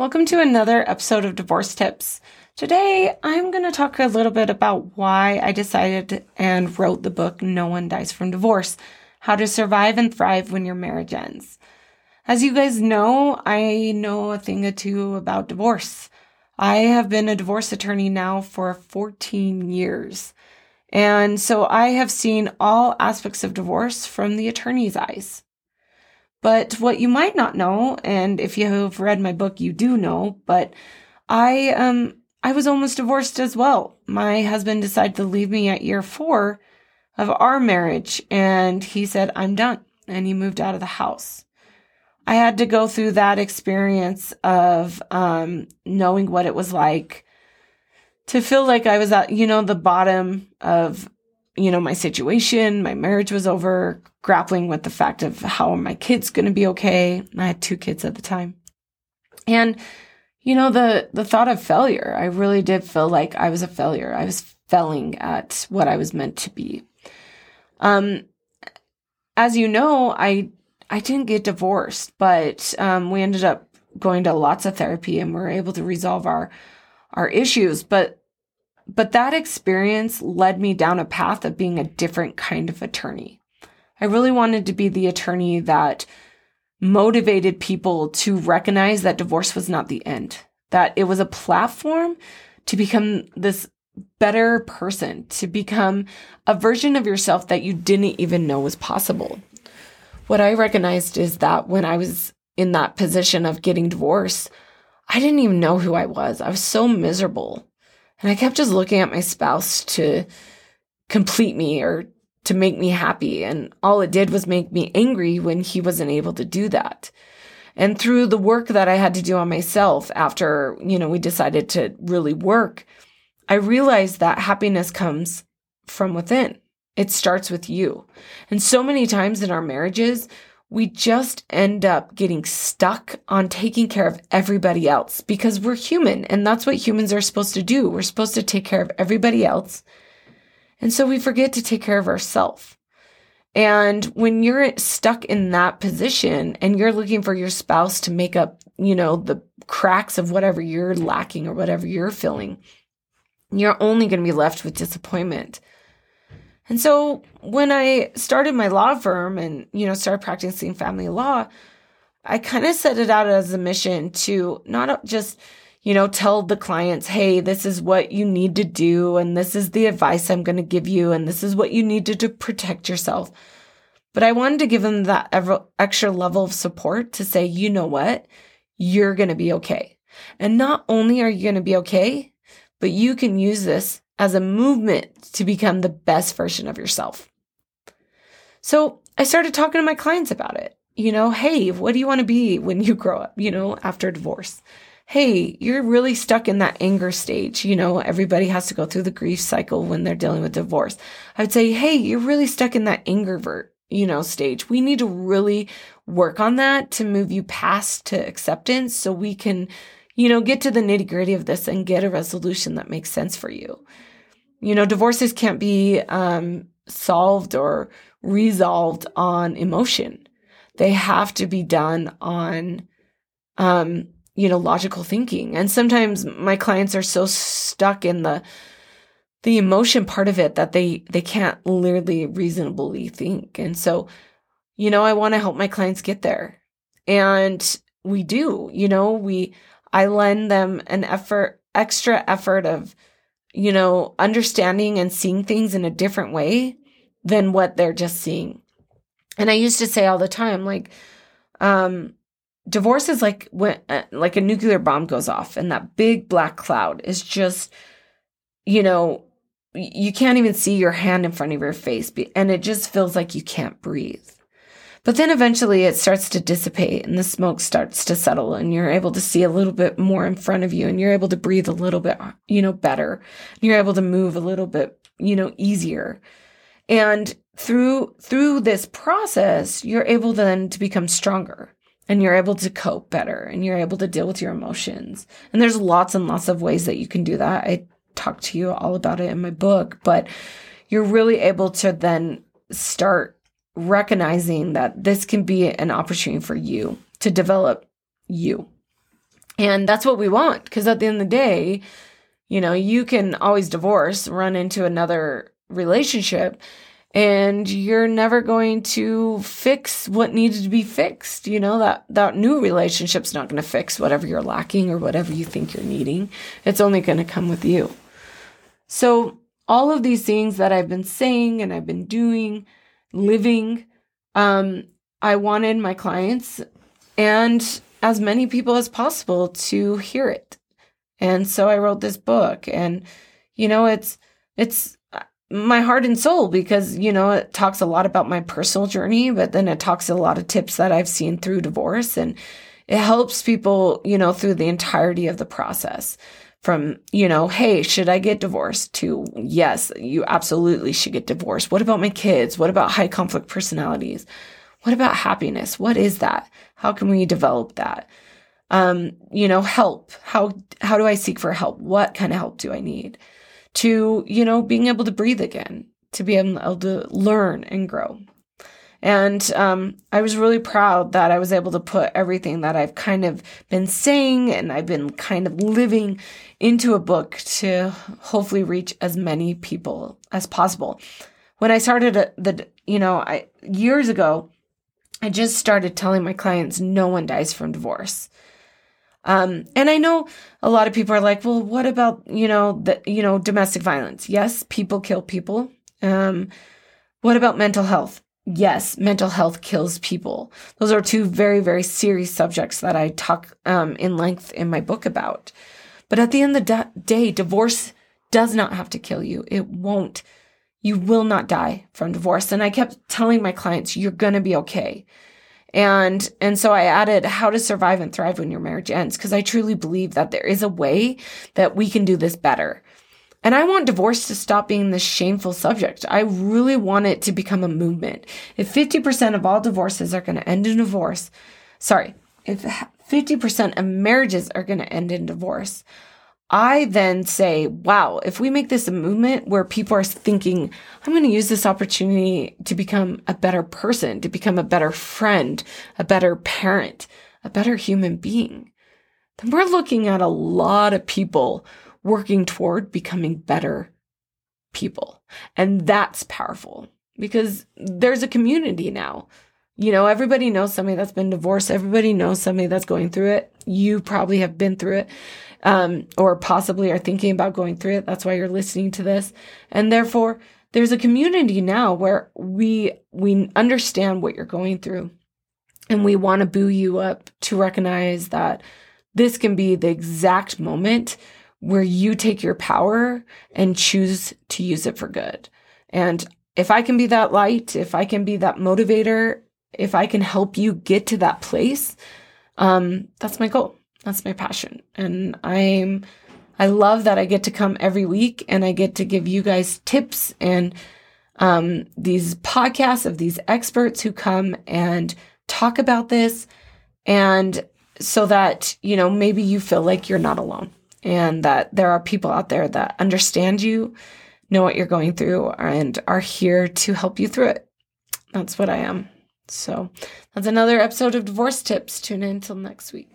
Welcome to another episode of Divorce Tips. Today, I'm going to talk a little bit about why I decided and wrote the book No One Dies from Divorce How to Survive and Thrive When Your Marriage Ends. As you guys know, I know a thing or two about divorce. I have been a divorce attorney now for 14 years. And so I have seen all aspects of divorce from the attorney's eyes. But what you might not know, and if you have read my book, you do know, but I, um, I was almost divorced as well. My husband decided to leave me at year four of our marriage and he said, I'm done. And he moved out of the house. I had to go through that experience of, um, knowing what it was like to feel like I was at, you know, the bottom of you know, my situation, my marriage was over, grappling with the fact of how are my kids going to be okay. I had two kids at the time. And you know, the the thought of failure, I really did feel like I was a failure. I was failing at what I was meant to be. Um as you know, I I didn't get divorced, but um, we ended up going to lots of therapy and we are able to resolve our our issues. But but that experience led me down a path of being a different kind of attorney. I really wanted to be the attorney that motivated people to recognize that divorce was not the end, that it was a platform to become this better person, to become a version of yourself that you didn't even know was possible. What I recognized is that when I was in that position of getting divorced, I didn't even know who I was. I was so miserable. And I kept just looking at my spouse to complete me or to make me happy. And all it did was make me angry when he wasn't able to do that. And through the work that I had to do on myself after, you know, we decided to really work, I realized that happiness comes from within. It starts with you. And so many times in our marriages, we just end up getting stuck on taking care of everybody else because we're human and that's what humans are supposed to do. We're supposed to take care of everybody else. And so we forget to take care of ourselves. And when you're stuck in that position and you're looking for your spouse to make up, you know, the cracks of whatever you're lacking or whatever you're feeling, you're only going to be left with disappointment. And so when I started my law firm and, you know, started practicing family law, I kind of set it out as a mission to not just, you know, tell the clients, hey, this is what you need to do, and this is the advice I'm going to give you, and this is what you need to, to protect yourself. But I wanted to give them that extra level of support to say, you know what? You're going to be okay. And not only are you going to be okay, but you can use this as a movement to become the best version of yourself. So I started talking to my clients about it. You know, hey, what do you want to be when you grow up, you know, after divorce? Hey, you're really stuck in that anger stage. You know, everybody has to go through the grief cycle when they're dealing with divorce. I would say, hey, you're really stuck in that anger vert, you know, stage. We need to really work on that to move you past to acceptance so we can, you know, get to the nitty gritty of this and get a resolution that makes sense for you. You know, divorces can't be um, solved or resolved on emotion. They have to be done on, um, you know, logical thinking. And sometimes my clients are so stuck in the the emotion part of it that they they can't literally reasonably think. And so, you know, I want to help my clients get there. And we do, you know, we I lend them an effort, extra effort of you know, understanding and seeing things in a different way than what they're just seeing. And I used to say all the time, like, um, divorce is like when, uh, like a nuclear bomb goes off and that big black cloud is just, you know, you can't even see your hand in front of your face and it just feels like you can't breathe. But then eventually it starts to dissipate and the smoke starts to settle and you're able to see a little bit more in front of you and you're able to breathe a little bit, you know, better. You're able to move a little bit, you know, easier. And through through this process, you're able then to become stronger and you're able to cope better and you're able to deal with your emotions. And there's lots and lots of ways that you can do that. I talk to you all about it in my book, but you're really able to then start recognizing that this can be an opportunity for you to develop you. And that's what we want because at the end of the day, you know, you can always divorce, run into another relationship, and you're never going to fix what needed to be fixed. You know, that, that new relationship's not going to fix whatever you're lacking or whatever you think you're needing. It's only going to come with you. So, all of these things that I've been saying and I've been doing, living, um, I wanted my clients and as many people as possible to hear it. And so I wrote this book and you know it's it's my heart and soul because you know it talks a lot about my personal journey but then it talks a lot of tips that I've seen through divorce and it helps people you know through the entirety of the process from you know hey should I get divorced? To yes you absolutely should get divorced. What about my kids? What about high conflict personalities? What about happiness? What is that? How can we develop that? Um you know help. How how do I seek for help? What kind of help do I need? To, you know, being able to breathe again, to be able to learn and grow. And um, I was really proud that I was able to put everything that I've kind of been saying and I've been kind of living into a book to hopefully reach as many people as possible. When I started the, you know, I years ago, I just started telling my clients no one dies from divorce. Um, and I know a lot of people are like, well, what about, you know, the, you know, domestic violence? Yes, people kill people. Um, what about mental health? Yes, mental health kills people. Those are two very, very serious subjects that I talk um, in length in my book about. But at the end of the day, divorce does not have to kill you. It won't. You will not die from divorce. And I kept telling my clients, you're going to be okay. And and so I added how to survive and thrive when your marriage ends because I truly believe that there is a way that we can do this better. And I want divorce to stop being this shameful subject. I really want it to become a movement. If 50% of all divorces are going to end in divorce, sorry, if 50% of marriages are going to end in divorce, I then say, wow, if we make this a movement where people are thinking, I'm going to use this opportunity to become a better person, to become a better friend, a better parent, a better human being, then we're looking at a lot of people working toward becoming better people. And that's powerful because there's a community now. You know, everybody knows somebody that's been divorced. Everybody knows somebody that's going through it. You probably have been through it um, or possibly are thinking about going through it. That's why you're listening to this. And therefore, there's a community now where we we understand what you're going through and we want to boo you up to recognize that this can be the exact moment where you take your power and choose to use it for good. And if I can be that light, if I can be that motivator, if I can help you get to that place, um, that's my goal. That's my passion. And I'm, I love that I get to come every week and I get to give you guys tips and um, these podcasts of these experts who come and talk about this. And so that, you know, maybe you feel like you're not alone and that there are people out there that understand you, know what you're going through, and are here to help you through it. That's what I am. So that's another episode of Divorce Tips. Tune in until next week.